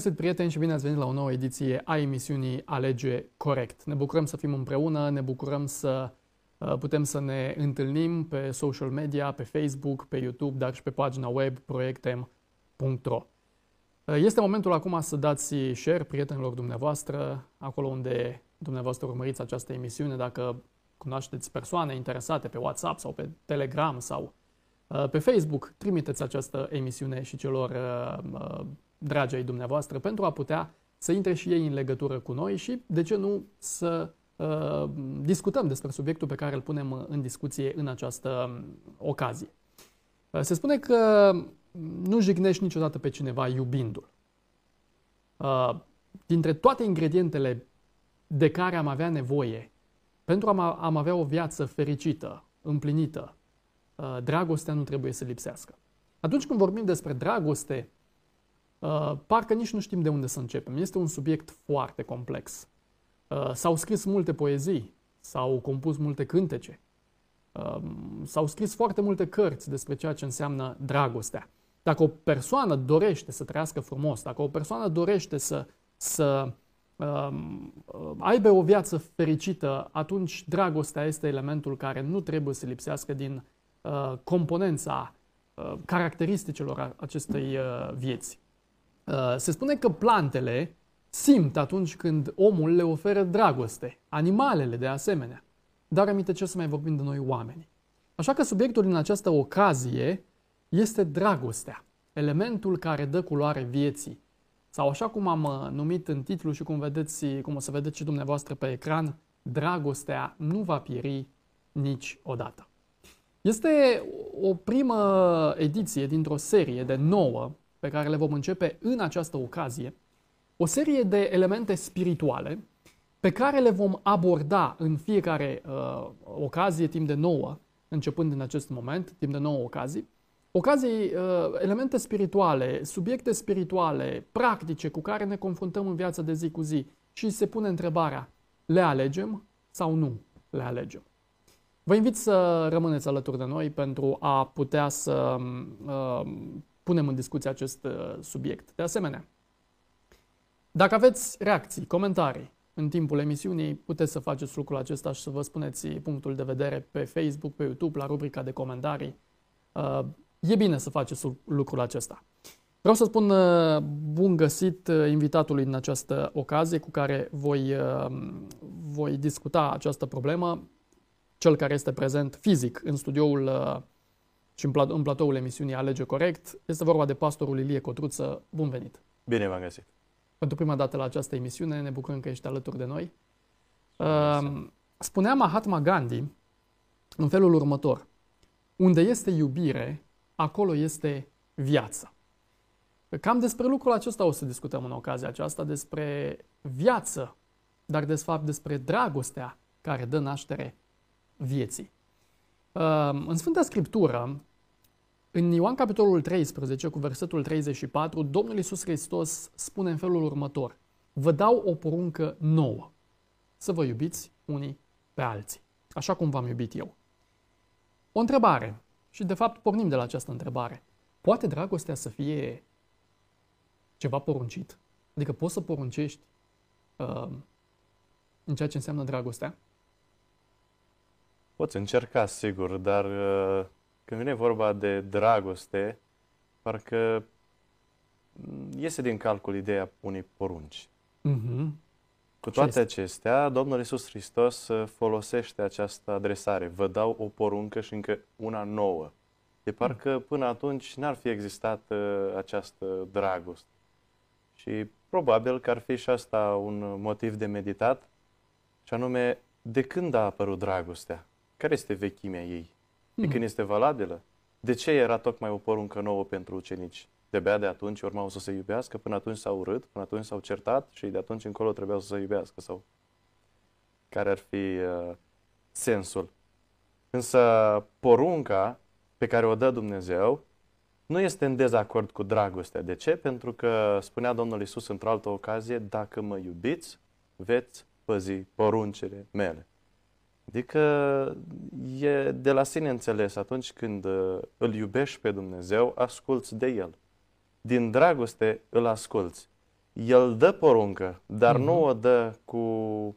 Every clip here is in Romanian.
Bun găsit, prieteni, și bine ați venit la o nouă ediție a emisiunii Alege Corect. Ne bucurăm să fim împreună, ne bucurăm să uh, putem să ne întâlnim pe social media, pe Facebook, pe YouTube, dar și pe pagina web proiectem.ro. Uh, este momentul acum să dați share prietenilor dumneavoastră, acolo unde dumneavoastră urmăriți această emisiune, dacă cunoașteți persoane interesate pe WhatsApp sau pe Telegram sau uh, pe Facebook, trimiteți această emisiune și celor dragi ai dumneavoastră, pentru a putea să intre și ei în legătură cu noi și, de ce nu, să uh, discutăm despre subiectul pe care îl punem în discuție în această um, ocazie. Uh, se spune că nu jignești niciodată pe cineva iubindu-l. Uh, dintre toate ingredientele de care am avea nevoie pentru a am avea o viață fericită, împlinită, uh, dragostea nu trebuie să lipsească. Atunci când vorbim despre dragoste, Uh, parcă nici nu știm de unde să începem. Este un subiect foarte complex. Uh, s-au scris multe poezii, s-au compus multe cântece, uh, s-au scris foarte multe cărți despre ceea ce înseamnă dragostea. Dacă o persoană dorește să trăiască frumos, dacă o persoană dorește să, să um, aibă o viață fericită, atunci dragostea este elementul care nu trebuie să lipsească din uh, componența uh, caracteristicilor acestei uh, vieți. Uh, se spune că plantele simt atunci când omul le oferă dragoste, animalele de asemenea. Dar aminte ce să mai vorbim de noi oameni. Așa că subiectul în această ocazie este dragostea, elementul care dă culoare vieții. Sau așa cum am uh, numit în titlu și cum, vedeți, cum o să vedeți și dumneavoastră pe ecran, dragostea nu va pieri niciodată. Este o primă ediție dintr-o serie de nouă pe care le vom începe în această ocazie, o serie de elemente spirituale pe care le vom aborda în fiecare uh, ocazie timp de nouă, începând în acest moment, timp de nouă ocazii, ocazii, uh, elemente spirituale, subiecte spirituale, practice cu care ne confruntăm în viața de zi cu zi și se pune întrebarea, le alegem sau nu le alegem? Vă invit să rămâneți alături de noi pentru a putea să uh, punem în discuție acest uh, subiect. De asemenea, dacă aveți reacții, comentarii în timpul emisiunii, puteți să faceți lucrul acesta și să vă spuneți punctul de vedere pe Facebook, pe YouTube, la rubrica de comentarii. Uh, e bine să faceți lucrul acesta. Vreau să spun uh, bun găsit invitatului în această ocazie cu care voi, voi discuta această problemă, cel care este prezent fizic în studioul și în, plat- în platoul emisiunii Alege Corect. Este vorba de pastorul Ilie Cotruță. Bun venit! Bine v-am găsit! Pentru prima dată la această emisiune, ne bucurăm că ești alături de noi. Uh, spunea Mahatma Gandhi în felul următor. Unde este iubire, acolo este viață. Cam despre lucrul acesta o să discutăm în ocazia aceasta, despre viață, dar de fapt despre dragostea care dă naștere vieții. În Sfânta Scriptură, în Ioan capitolul 13, cu versetul 34, Domnul Iisus Hristos spune în felul următor. Vă dau o poruncă nouă. Să vă iubiți unii pe alții. Așa cum v-am iubit eu. O întrebare. Și de fapt pornim de la această întrebare. Poate dragostea să fie ceva poruncit? Adică poți să poruncești uh, în ceea ce înseamnă dragostea? Poți încerca, sigur, dar uh când vine vorba de dragoste, parcă iese din calcul ideea unei porunci. Mm-hmm. Cu toate acestea, Domnul Isus Hristos uh, folosește această adresare. Vă dau o poruncă și încă una nouă. De parcă mm. până atunci n-ar fi existat uh, această dragoste. Și probabil că ar fi și asta un motiv de meditat, și anume, de când a apărut dragostea? Care este vechimea ei? De când este valabilă. De ce era tocmai o poruncă nouă pentru ucenici? De-abia de atunci urmau să se iubească, până atunci s-au urât, până atunci s-au certat și de atunci încolo trebuiau să se iubească sau care ar fi uh, sensul. Însă porunca pe care o dă Dumnezeu nu este în dezacord cu dragostea. De ce? Pentru că spunea Domnul Isus într-o altă ocazie, dacă mă iubiți, veți păzi poruncile mele. Adică e de la sine înțeles atunci când uh, îl iubești pe Dumnezeu, asculți de El. Din dragoste îl asculți. El dă poruncă, dar uh-huh. nu o dă cu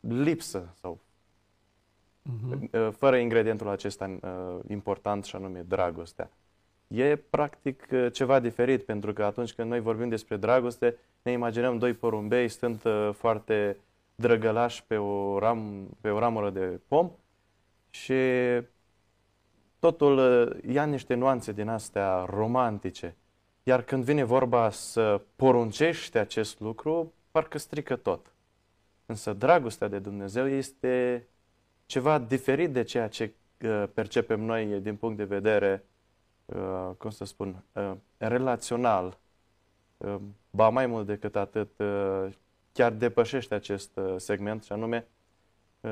lipsă sau uh-huh. fără ingredientul acesta uh, important și anume dragostea. E practic uh, ceva diferit pentru că atunci când noi vorbim despre dragoste, ne imaginăm doi porumbei stând foarte drăgălași pe o, ram, pe o ramură de pom și totul ia niște nuanțe din astea romantice. Iar când vine vorba să poruncești acest lucru, parcă strică tot. Însă dragostea de Dumnezeu este ceva diferit de ceea ce uh, percepem noi din punct de vedere, uh, cum să spun, uh, relațional. Ba mai mult decât atât, chiar depășește acest segment și anume,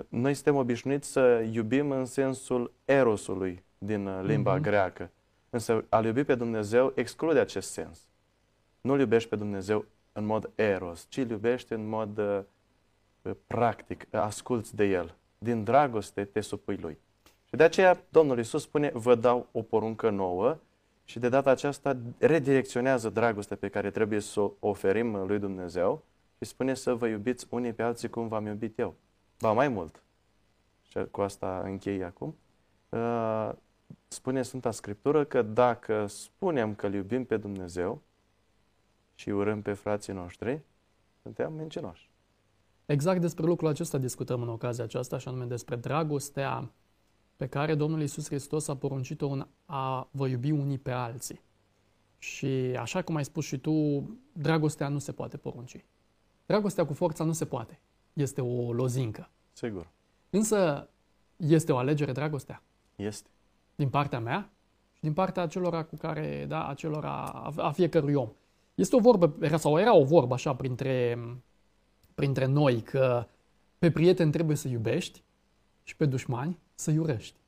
noi suntem obișnuiți să iubim în sensul erosului din limba mm-hmm. greacă. Însă a iubi pe Dumnezeu exclude acest sens. Nu-L iubești pe Dumnezeu în mod eros, ci îl iubești în mod uh, practic, asculți de El. Din dragoste te supui Lui. Și de aceea Domnul Iisus spune, vă dau o poruncă nouă și de data aceasta redirecționează dragostea pe care trebuie să o oferim lui Dumnezeu și spune să vă iubiți unii pe alții cum v-am iubit eu. Ba mai mult. Și cu asta închei acum. Uh, spune Sfânta Scriptură că dacă spunem că îl iubim pe Dumnezeu și urâm pe frații noștri, suntem mincinoși. Exact despre lucrul acesta discutăm în ocazia aceasta, și anume despre dragostea pe care Domnul Iisus Hristos a poruncit-o în a vă iubi unii pe alții. Și așa cum ai spus și tu, dragostea nu se poate porunci. Dragostea cu forța nu se poate. Este o lozincă. Sigur. Însă este o alegere dragostea. Este. Din partea mea și din partea acelora cu care, da, acelora, a fiecărui om. Este o vorbă, era, sau era o vorbă așa printre printre noi că pe prieteni trebuie să iubești și pe dușmani să iurești.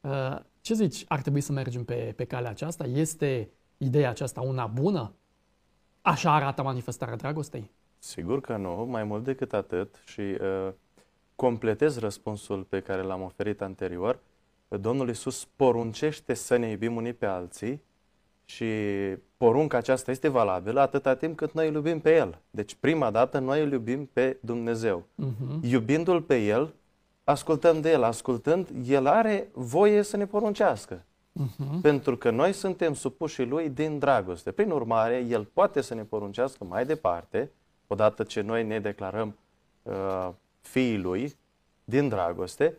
Uh, ce zici? Ar trebui să mergem pe, pe calea aceasta? Este ideea aceasta una bună? Așa arată manifestarea dragostei? Sigur că nu, mai mult decât atât și uh, completez răspunsul pe care l-am oferit anterior. Domnul Iisus poruncește să ne iubim unii pe alții și porunca aceasta este valabilă atâta timp cât noi îl iubim pe El. Deci prima dată noi îl iubim pe Dumnezeu. Uh-huh. Iubindu-L pe El, ascultăm de El. Ascultând, El are voie să ne poruncească. Uh-huh. Pentru că noi suntem supuși Lui din dragoste. Prin urmare, El poate să ne poruncească mai departe, odată ce noi ne declarăm uh, fiii Lui din dragoste,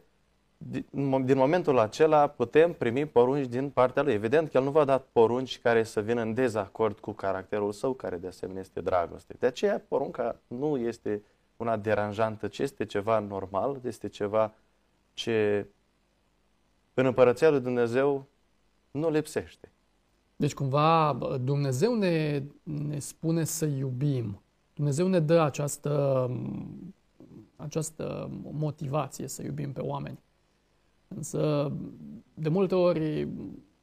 din momentul acela putem primi porunci din partea lui. Evident că el nu va da porunci care să vină în dezacord cu caracterul său, care de asemenea este dragoste. De aceea porunca nu este una deranjantă, ci este ceva normal, este ceva ce în împărăția lui Dumnezeu nu lipsește. Deci cumva Dumnezeu ne, ne spune să iubim. Dumnezeu ne dă această, această motivație să iubim pe oameni. Însă, de multe ori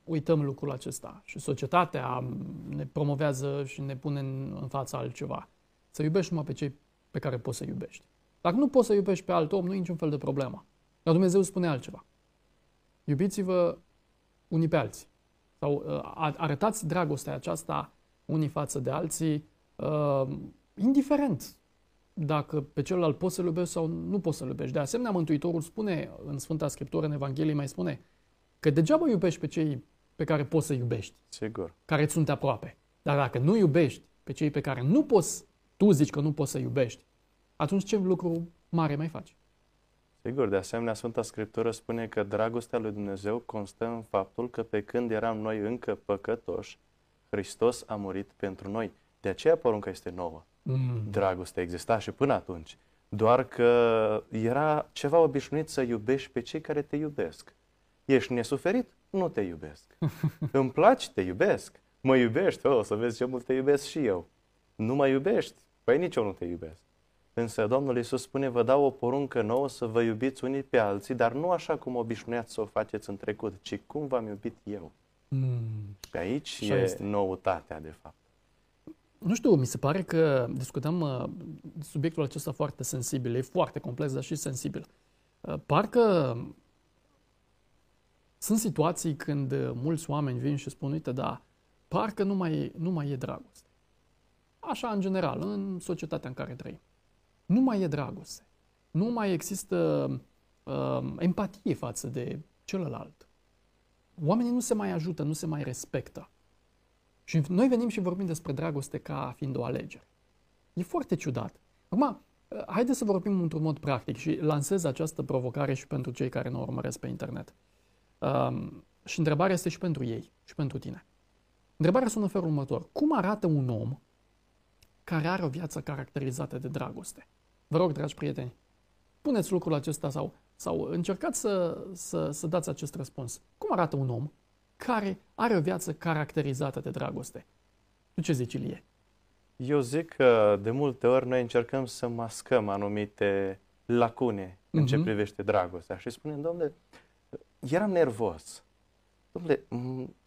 uităm lucrul acesta și societatea ne promovează și ne pune în, în fața altceva. Să iubești numai pe cei pe care poți să iubești. Dacă nu poți să iubești pe alt om, nu e niciun fel de problemă. Dar Dumnezeu spune altceva. Iubiți-vă unii pe alții. Sau uh, arătați dragostea aceasta unii față de alții, uh, indiferent dacă pe celălalt poți să-l iubești sau nu poți să-l iubești. De asemenea, Mântuitorul spune în Sfânta Scriptură, în Evanghelie, mai spune că degeaba iubești pe cei pe care poți să iubești. Sigur. Care îți sunt aproape. Dar dacă nu iubești pe cei pe care nu poți, tu zici că nu poți să iubești, atunci ce lucru mare mai faci? Sigur, de asemenea, Sfânta Scriptură spune că dragostea lui Dumnezeu constă în faptul că pe când eram noi încă păcătoși, Hristos a murit pentru noi. De aceea porunca este nouă. Mm. Dragostea exista și până atunci. Doar că era ceva obișnuit să iubești pe cei care te iubesc. Ești nesuferit? Nu te iubesc. Îmi place? Te iubesc. Mă iubești? O, să vezi ce mult te iubesc și eu. Nu mă iubești? Păi nici eu nu te iubesc. Însă Domnul Iisus spune, vă dau o poruncă nouă să vă iubiți unii pe alții, dar nu așa cum obișnuiați să o faceți în trecut, ci cum v-am iubit eu. Mm. Pe aici Așa e este. noutatea, de fapt. Nu știu, mi se pare că discutăm uh, subiectul acesta foarte sensibil, e foarte complex, dar și sensibil. Uh, parcă sunt situații când uh, mulți oameni vin și spun, uite, da, parcă nu mai, nu mai e dragoste. așa în general, în societatea în care trăim. Nu mai e dragoste. Nu mai există uh, empatie față de celălalt. Oamenii nu se mai ajută, nu se mai respectă. Și noi venim și vorbim despre dragoste ca fiind o alegere. E foarte ciudat. Acum, haideți să vorbim într-un mod practic și lansez această provocare și pentru cei care ne urmăresc pe internet. Um, și întrebarea este și pentru ei și pentru tine. Întrebarea sună în felul următor. Cum arată un om care are o viață caracterizată de dragoste? Vă rog, dragi prieteni, puneți lucrul acesta sau, sau încercați să, să, să dați acest răspuns. Cum arată un om care are o viață caracterizată de dragoste? Tu ce zici, Ilie? Eu zic că de multe ori noi încercăm să mascăm anumite lacune uh-huh. în ce mhm. privește dragostea și spunem, domnule, eram nervos. Domnule,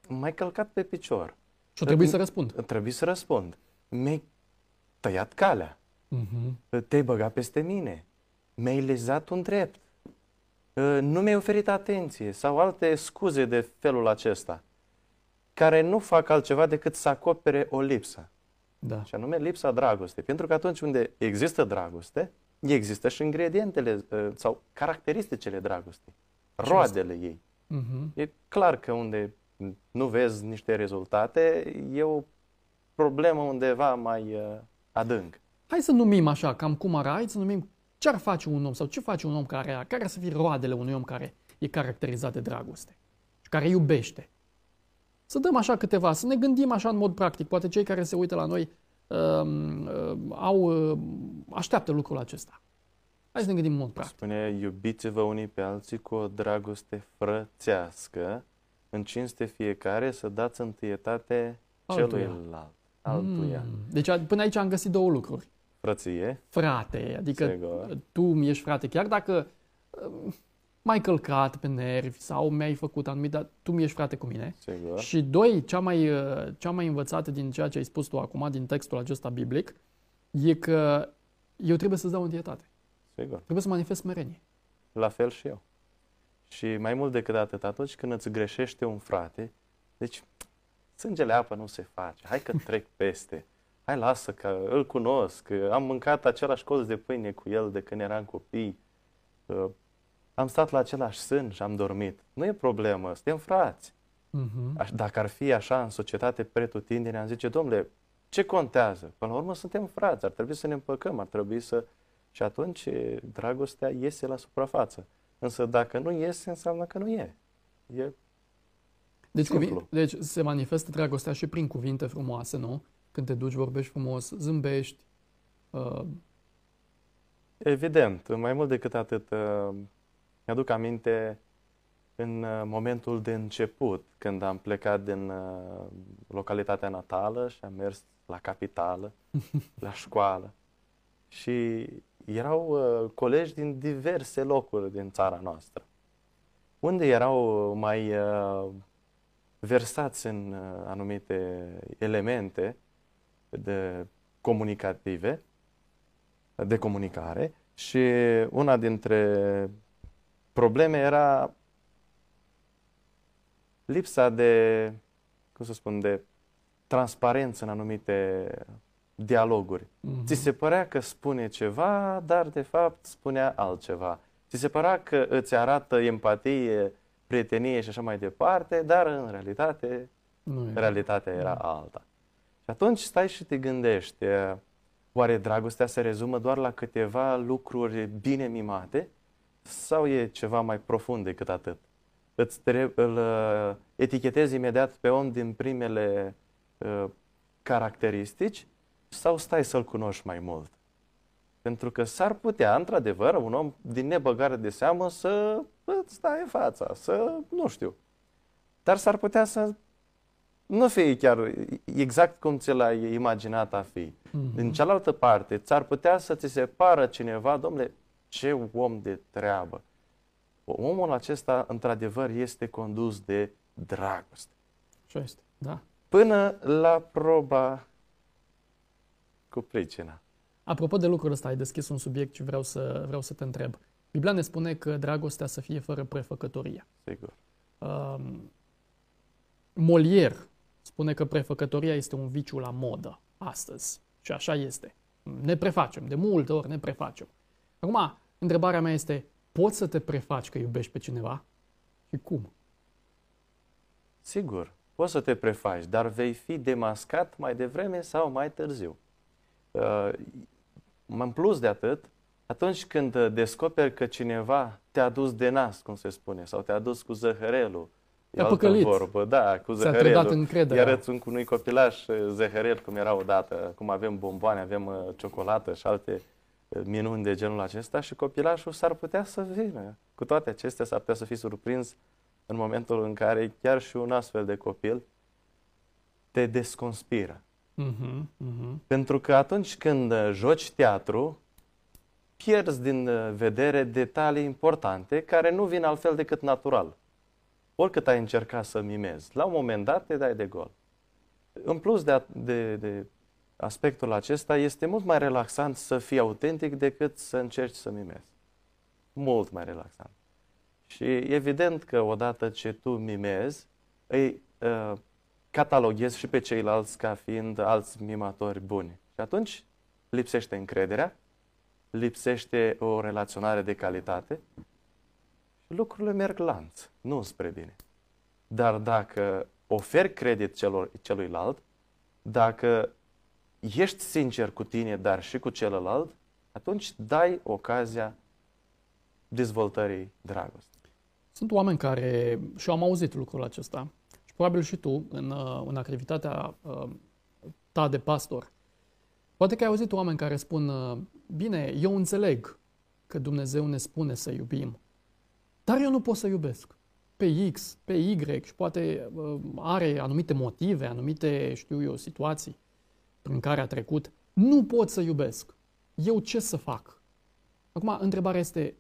m-ai călcat pe picior. Și trebuie să răspund. Trebuie să răspund. Mi-ai tăiat calea. Uh-huh. Te-ai băgat peste mine. Mi-ai lezat un drept. Nu mi-ai oferit atenție sau alte scuze de felul acesta care nu fac altceva decât să acopere o lipsă. Da. Și anume lipsa dragostei. Pentru că atunci unde există dragoste, există și ingredientele uh, sau caracteristicile dragostei, roadele ei. Uh-huh. E clar că unde nu vezi niște rezultate, e o problemă undeva mai uh, adânc. Hai să numim așa, cam cum ar hai să numim ce ar face un om sau ce face un om care, care ar să fie roadele unui om care e caracterizat de dragoste și care iubește. Să dăm așa câteva, să ne gândim așa în mod practic. Poate cei care se uită la noi uh, uh, au, uh, așteaptă lucrul acesta. Hai să ne gândim în mod practic. Spune, iubiți-vă unii pe alții cu o dragoste frățească, în cinste fiecare să dați întâietate altuia. celuilalt, altuia. Mm. Deci până aici am găsit două lucruri. Frăție. Frate, adică Sigur. tu mi ești frate, chiar dacă uh, m-ai călcat pe nervi sau mi-ai făcut anumit, dar tu mi ești frate cu mine. Sigur. Și doi, cea mai, uh, cea mai învățată din ceea ce ai spus tu acum, din textul acesta biblic, e că eu trebuie să-ți dau întietate. Sigur. Trebuie să manifest smerenie. La fel și eu. Și mai mult decât atât, atunci când îți greșește un frate, deci sângele apă nu se face, hai că trec peste, hai lasă că îl cunosc, am mâncat același colț de pâine cu el de când eram copii, am stat la același sân și am dormit. Nu e problemă, suntem frați. Uh-huh. Dacă ar fi așa în societate pretutindene, am zice, domnule, ce contează? Până la urmă suntem frați, ar trebui să ne împăcăm, ar trebui să... Și atunci dragostea iese la suprafață. Însă dacă nu iese, înseamnă că nu e. E deci, cuvi- deci se manifestă dragostea și prin cuvinte frumoase, nu? Când te duci, vorbești frumos, zâmbești. Uh... Evident, mai mult decât atât, uh, mi-aduc aminte în uh, momentul de început, când am plecat din uh, localitatea natală și am mers la capitală, la școală. Și erau uh, colegi din diverse locuri din țara noastră, unde erau mai versați în anumite elemente de comunicative, de comunicare și una dintre probleme era lipsa de, cum să spun, de transparență în anumite dialoguri. Mm-hmm. Ți se părea că spune ceva, dar de fapt spunea altceva. Ți se părea că îți arată empatie, prietenie și așa mai departe, dar în realitate, nu realitatea era da. alta. Și atunci stai și te gândești, oare dragostea se rezumă doar la câteva lucruri bine mimate sau e ceva mai profund decât atât? Îți trebuie, îl uh, etichetezi imediat pe om din primele uh, caracteristici sau stai să-l cunoști mai mult? Pentru că s-ar putea, într-adevăr, un om din nebăgare de seamă să îți stai în fața, să, nu știu. Dar s-ar putea să nu fie chiar exact cum ți l-ai imaginat a fi. Mm-hmm. Din cealaltă parte, ți-ar putea să ți se pară cineva, domnule, ce om de treabă. Omul acesta, într-adevăr, este condus de dragoste. Și este, da. Până la proba cu pricina. Apropo de lucrul ăsta, ai deschis un subiect și vreau să, vreau să te întreb. Biblia ne spune că dragostea să fie fără prefăcătorie. Sigur. Um, Molière spune că prefăcătoria este un viciu la modă astăzi. Și așa este. Ne prefacem, de multe ori ne prefacem. Acum, întrebarea mea este, poți să te prefaci că iubești pe cineva? Și cum? Sigur, poți să te prefaci, dar vei fi demascat mai devreme sau mai târziu. Uh, în plus de atât, atunci când descoperi că cineva te-a dus de nas, cum se spune, sau te-a dus cu zăhărelul, E altă păcălit. vorbă, da, cu zăhărelul. Îi arăți un, unui copilaș uh, zăhărel, cum era odată, cum avem bomboane, avem uh, ciocolată și alte uh, minuni de genul acesta și copilașul s-ar putea să vină. Cu toate acestea s-ar putea să fii surprins în momentul în care chiar și un astfel de copil te desconspiră. Uh-huh, uh-huh. Pentru că atunci când joci teatru, pierzi din vedere detalii importante care nu vin altfel decât natural oricât ai încercat să mimezi, la un moment dat te dai de gol. În plus de, de, de aspectul acesta, este mult mai relaxant să fii autentic decât să încerci să mimezi. Mult mai relaxant. Și evident că odată ce tu mimezi, îi uh, cataloghezi și pe ceilalți ca fiind alți mimatori buni. Și atunci lipsește încrederea, lipsește o relaționare de calitate lucrurile merg lanț, nu spre bine. Dar dacă oferi credit celor, celuilalt, dacă ești sincer cu tine, dar și cu celălalt, atunci dai ocazia dezvoltării dragostei. Sunt oameni care, și am auzit lucrul acesta, și probabil și tu, în, în activitatea uh, ta de pastor, poate că ai auzit oameni care spun, uh, bine, eu înțeleg că Dumnezeu ne spune să iubim, dar eu nu pot să iubesc. Pe X, pe Y și poate uh, are anumite motive, anumite, știu eu, situații prin care a trecut. Nu pot să iubesc. Eu ce să fac? Acum, întrebarea este,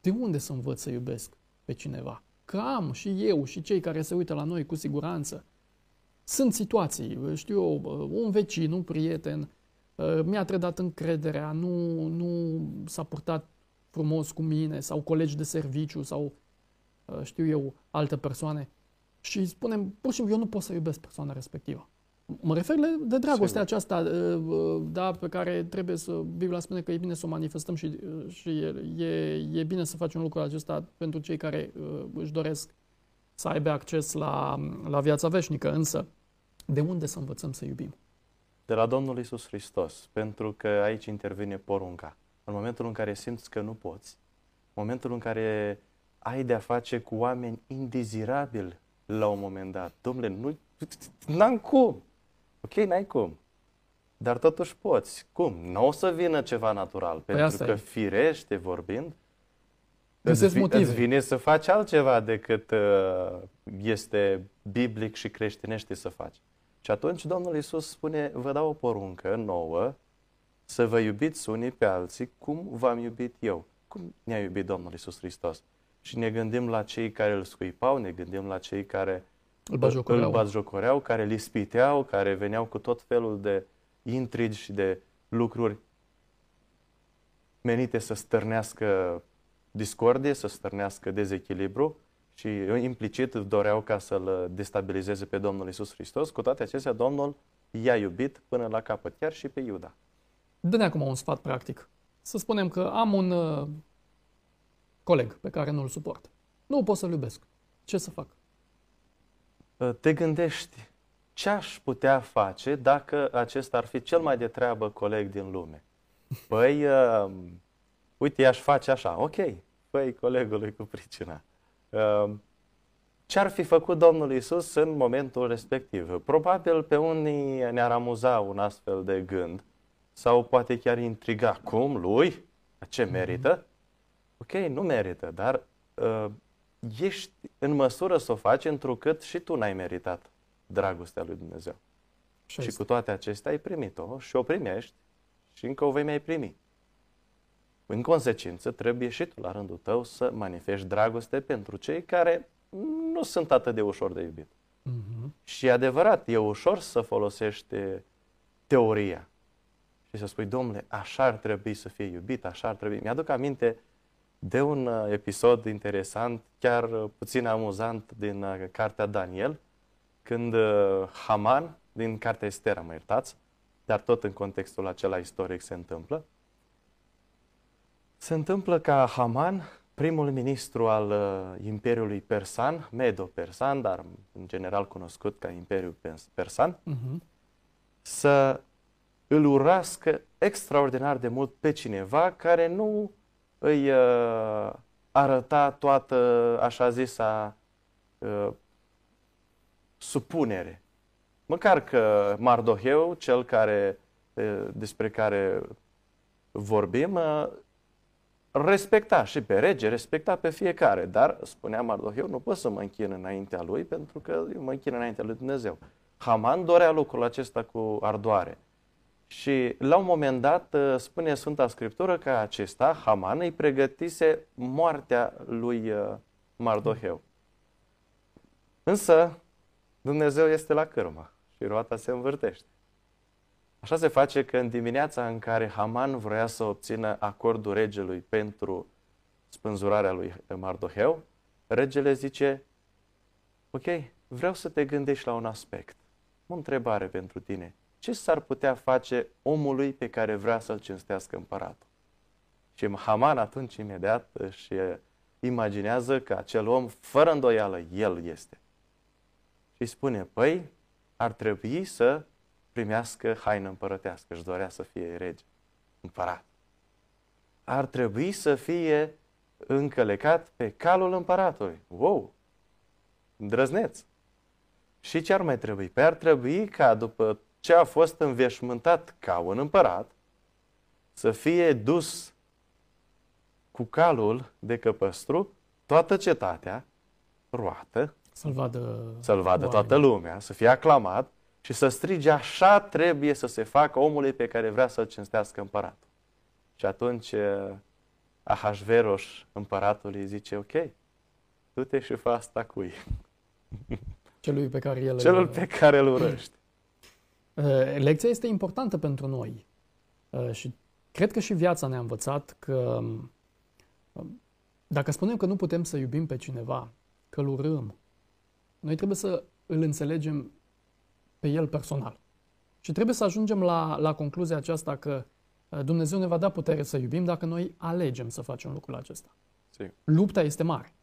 de unde să învăț să iubesc pe cineva? Că am și eu și cei care se uită la noi cu siguranță. Sunt situații, știu eu, uh, un vecin, un prieten, uh, mi-a trădat încrederea, nu, nu s-a purtat frumos cu mine sau colegi de serviciu sau uh, știu eu, alte persoane și spunem, pur și simplu, eu nu pot să iubesc persoana respectivă. Mă refer de dragostea Sigur. aceasta uh, uh, da, pe care trebuie să, Biblia spune că e bine să o manifestăm și, și e, e bine să facem lucrul acesta pentru cei care își doresc să aibă acces la, la viața veșnică. Însă, de unde să învățăm să iubim? De la Domnul Isus Hristos, pentru că aici intervine porunca în momentul în care simți că nu poți, în momentul în care ai de-a face cu oameni indezirabili la un moment dat. Domnule, nu, n-am cum. Ok, n-ai cum. Dar totuși poți. Cum? Nu o să vină ceva natural. Păi pentru că, e. firește vorbind, îți, îți vine să faci altceva decât uh, este biblic și creștinește să faci. Și atunci Domnul Iisus spune, vă dau o poruncă nouă, să vă iubiți unii pe alții cum v-am iubit eu. Cum ne-a iubit Domnul Isus Hristos? Și ne gândim la cei care îl scuipau, ne gândim la cei care îl batjocoreau, îl batjocoreau care îl ispiteau, care veneau cu tot felul de intrigi și de lucruri menite să stârnească discordie, să stârnească dezechilibru și implicit doreau ca să-L destabilizeze pe Domnul Isus Hristos. Cu toate acestea, Domnul i-a iubit până la capăt, chiar și pe Iuda. Dă-ne acum un sfat practic. Să spunem că am un uh, coleg pe care nu-l suport. Nu pot să-l iubesc. Ce să fac? Uh, te gândești ce aș putea face dacă acesta ar fi cel mai de treabă coleg din lume? Păi, uh, uite, i-aș face așa. Ok, păi colegului cu pricina. Uh, ce ar fi făcut Domnul Isus în momentul respectiv? Probabil pe unii ne-ar amuza un astfel de gând, sau poate chiar intriga. Cum? Lui? Ce mhm. merită? Ok, nu merită, dar uh, ești în măsură să o faci întrucât și tu n-ai meritat dragostea lui Dumnezeu. Și, și cu toate acestea ai primit-o și o primești și încă o vei mai primi. În consecință, trebuie și tu la rândul tău să manifesti dragoste pentru cei care nu sunt atât de ușor de iubit. Uh-huh. Și e adevărat, e ușor să folosești teoria și să spui, domnule, așa ar trebui să fie iubit, așa ar trebui. Mi-aduc aminte de un uh, episod interesant, chiar uh, puțin amuzant din uh, cartea Daniel, când Haman, din cartea Estera, mă iertați, dar tot în contextul acela istoric se întâmplă. Se întâmplă ca Haman, primul ministru al uh, Imperiului Persan, Medo-Persan, dar în general cunoscut ca Imperiul Persan, uh-huh. să îl urască extraordinar de mult pe cineva care nu îi uh, arăta toată, așa zisa, uh, supunere. Măcar că Mardoheu, cel care, uh, despre care vorbim, uh, respecta și pe rege, respecta pe fiecare, dar spunea Mardoheu, nu pot să mă închin înaintea lui pentru că eu mă închin înaintea lui Dumnezeu. Haman dorea lucrul acesta cu ardoare. Și la un moment dat uh, spune Sfânta Scriptură că acesta, Haman, îi pregătise moartea lui uh, Mardoheu. Însă Dumnezeu este la cârmă și roata se învârtește. Așa se face că în dimineața în care Haman vrea să obțină acordul regelui pentru spânzurarea lui Mardoheu, regele zice, ok, vreau să te gândești la un aspect. O întrebare pentru tine ce s-ar putea face omului pe care vrea să-l cinstească împăratul? Și Haman atunci imediat își imaginează că acel om, fără îndoială, el este. Și spune, păi, ar trebui să primească haină împărătească, își dorea să fie rege, împărat. Ar trebui să fie încălecat pe calul împăratului. Wow! Drăzneț! Și ce ar mai trebui? Păi ar trebui ca după ce a fost înveșmântat ca un împărat, să fie dus cu calul de căpăstru toată cetatea, roată, să-l vadă, să-l vadă toată lumea, să fie aclamat și să strige așa trebuie să se facă omului pe care vrea să-l cinstească împăratul. Și atunci Ahasveros, împăratul, îi zice, ok, du-te și fă asta cui? Celui pe care el Celul pe care îl urăște. Uh, lecția este importantă pentru noi uh, și cred că și viața ne-a învățat că um, dacă spunem că nu putem să iubim pe cineva, că îl urâm, noi trebuie să îl înțelegem pe el personal. Și trebuie să ajungem la, la concluzia aceasta că uh, Dumnezeu ne va da putere să iubim dacă noi alegem să facem lucrul acesta. Si. Lupta este mare.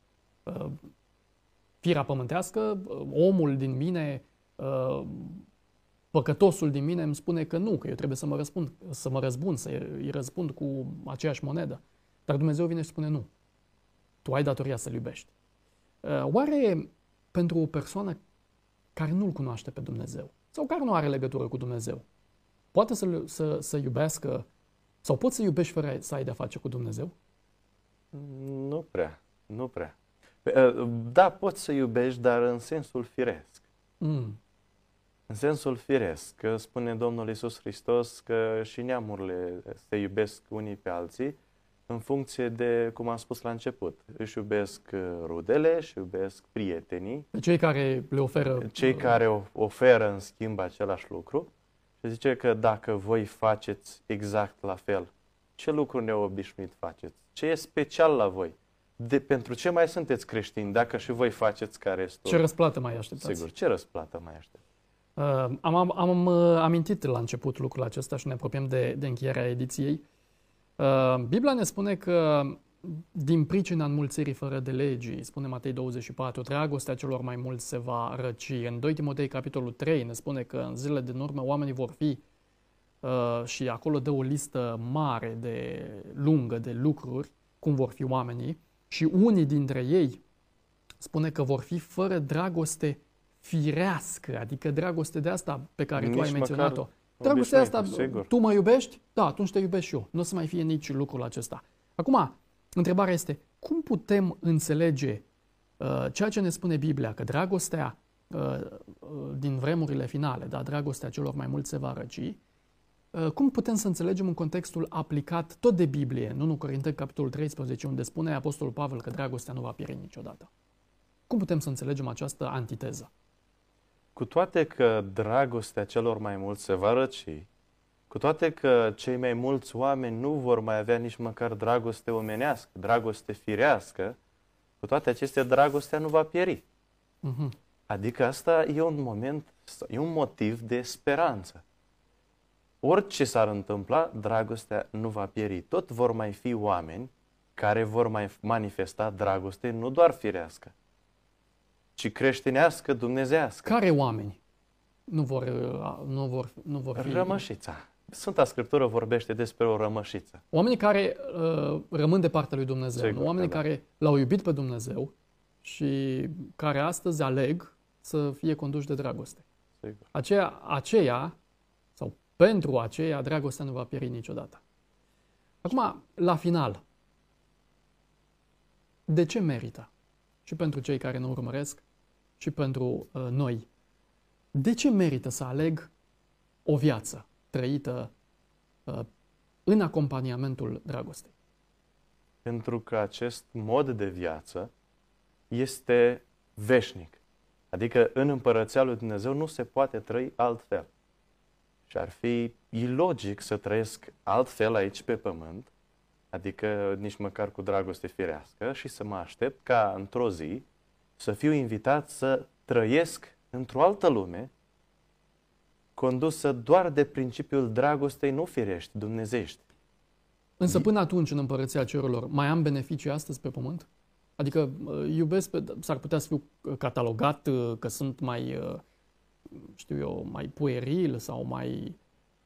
Firea pământească, omul din mine păcătosul din mine îmi spune că nu, că eu trebuie să mă, răspund, să mă răzbun, să îi răspund cu aceeași monedă. Dar Dumnezeu vine și spune nu. Tu ai datoria să-L iubești. Uh, oare pentru o persoană care nu-L cunoaște pe Dumnezeu sau care nu are legătură cu Dumnezeu, poate să, să, să iubească sau poți să iubești fără să ai de-a face cu Dumnezeu? Nu prea, nu prea. Uh, da, poți să iubești, dar în sensul firesc. Mm. În sensul firesc, că spune Domnul Isus Hristos că și neamurile se iubesc unii pe alții în funcție de, cum am spus la început, își iubesc uh, rudele, își iubesc prietenii. Cei care le oferă... Cei care oferă în schimb același lucru. Și zice că dacă voi faceți exact la fel, ce lucru neobișnuit faceți? Ce e special la voi? De, pentru ce mai sunteți creștini dacă și voi faceți ca restul? Ce răsplată mai așteptați? Sigur, ce răsplată mai așteptați? Uh, am, am, am uh, amintit la început lucrul acesta și ne apropiem de, de încheierea ediției. Uh, Biblia ne spune că din pricina înmulțirii fără de legii, spune Matei 24, dragostea celor mai mulți se va răci. În 2 Timotei, capitolul 3, ne spune că în zilele din urmă oamenii vor fi uh, și acolo dă o listă mare de lungă de lucruri, cum vor fi oamenii, și unii dintre ei spune că vor fi fără dragoste firească, adică dragoste de asta pe care nici tu ai menționat-o. Dragostea asta, sigur. tu mă iubești? Da, atunci te iubesc și eu. Nu o să mai fie nici lucrul acesta. Acum, întrebarea este, cum putem înțelege uh, ceea ce ne spune Biblia, că dragostea uh, uh, din vremurile finale, da, dragostea celor mai mulți se va răci, uh, cum putem să înțelegem în contextul aplicat tot de Biblie, în 1 Corinteni, capitolul 13, unde spune Apostolul Pavel că dragostea nu va pieri niciodată? Cum putem să înțelegem această antiteză? Cu toate că dragostea celor mai mulți se va răci, cu toate că cei mai mulți oameni nu vor mai avea nici măcar dragoste omenească, dragoste firească, cu toate acestea, dragostea nu va pieri. Uh-huh. Adică asta e un moment, e un motiv de speranță. orice s-ar întâmpla, dragostea nu va pieri. Tot vor mai fi oameni care vor mai manifesta dragoste, nu doar firească, ci creștinească, dumnezească. Care oameni nu vor, uh, nu vor, nu vor fi? Rămășița. Sfânta Scriptură vorbește despre o rămășiță. Oamenii care uh, rămân de partea lui Dumnezeu, Sigur, oamenii da. care l-au iubit pe Dumnezeu și care astăzi aleg să fie conduși de dragoste. Sigur. Aceea, aceea, sau pentru aceea, dragostea nu va pieri niciodată. Acum, la final, de ce merită? Și pentru cei care ne urmăresc, și pentru uh, noi. De ce merită să aleg o viață trăită uh, în acompaniamentul dragostei? Pentru că acest mod de viață este veșnic. Adică în împărăția lui Dumnezeu nu se poate trăi altfel. Și ar fi ilogic să trăiesc altfel aici pe pământ, adică nici măcar cu dragoste firească, și să mă aștept ca într-o zi să fiu invitat să trăiesc într-o altă lume, condusă doar de principiul dragostei nu firești, dumnezești. Însă până atunci, în împărăția cerurilor, mai am beneficii astăzi pe pământ? Adică iubesc, pe, s-ar putea să fiu catalogat uh, că sunt mai, uh, știu eu, mai pueril sau mai...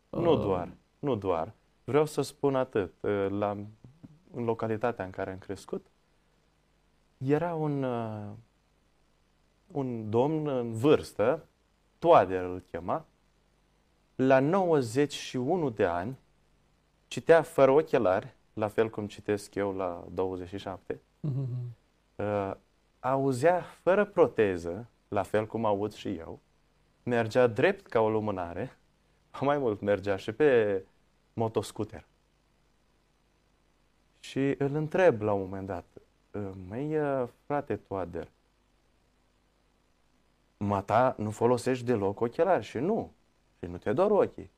Nu uh... doar, nu doar. Vreau să spun atât. Uh, la, în localitatea în care am crescut, era un, un domn în vârstă, Toader îl chema, la 91 de ani, citea fără ochelari, la fel cum citesc eu la 27, mm-hmm. uh, auzea fără proteză, la fel cum aud și eu, mergea drept ca o lumânare, mai mult mergea și pe motoscuter. Și îl întreb la un moment dat, uh, măi, uh, frate Toader, mata nu folosești deloc ochelari și nu. Și nu te dor ochii.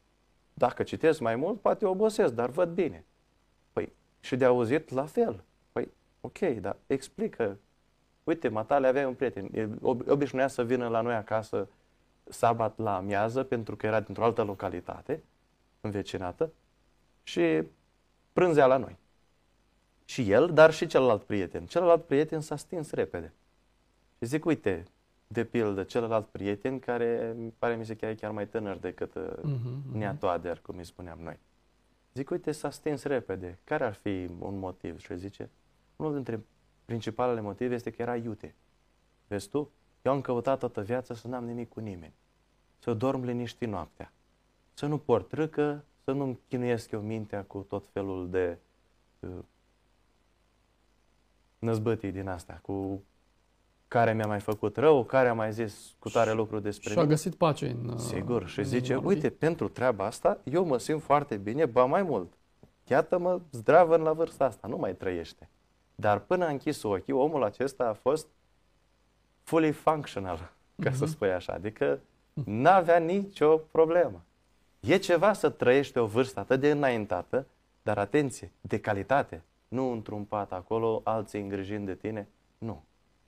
Dacă citesc mai mult, poate obosesc, dar văd bine. Păi, și de auzit la fel. Păi, ok, dar explică. Uite, matale avea un prieten. Obișnuia să vină la noi acasă sabat la amiază, pentru că era dintr-o altă localitate, învecinată, și prânzea la noi. Și el, dar și celălalt prieten. Celălalt prieten s-a stins repede. Și zic, uite, de pildă, celălalt prieten care pare mi se chiar chiar mai tânăr decât uh-huh, uh-huh. Nea Toader, cum îi spuneam noi. Zic, uite, s-a stins repede. Care ar fi un motiv? Și zice, unul dintre principalele motive este că era iute. Vezi tu? Eu am căutat toată viața să n-am nimic cu nimeni. Să dorm liniștit noaptea. Să nu port râcă, să nu-mi chinuiesc eu mintea cu tot felul de uh, năzbătii din asta, cu care mi-a mai făcut rău, care a mai zis cu tare lucru despre Și a găsit pace în uh, Sigur, și în zice, uite, pentru treaba asta eu mă simt foarte bine, ba mai mult. Iată-mă zdravă la vârsta asta, nu mai trăiește. Dar până a închis ochii, omul acesta a fost fully functional, ca uh-huh. să mhm. spui așa. Adică n-avea nicio problemă. E ceva să trăiești o vârstă atât de înaintată, dar atenție, de calitate. Nu într-un pat acolo, alții îngrijind de tine. Nu.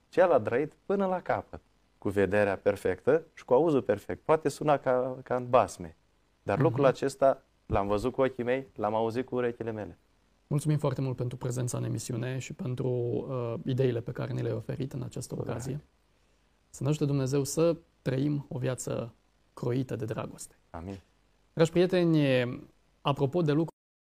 Cel a trăit până la capăt, cu vederea perfectă și cu auzul perfect. Poate suna ca, ca în basme, dar uh-huh. lucrul acesta l-am văzut cu ochii mei, l-am auzit cu urechile mele. Mulțumim foarte mult pentru prezența în emisiune și pentru uh, ideile pe care ne le-ai oferit în această ocazie. Să ne ajute Dumnezeu să trăim o viață croită de dragoste. Amin. Dragi prieteni, apropo de lucruri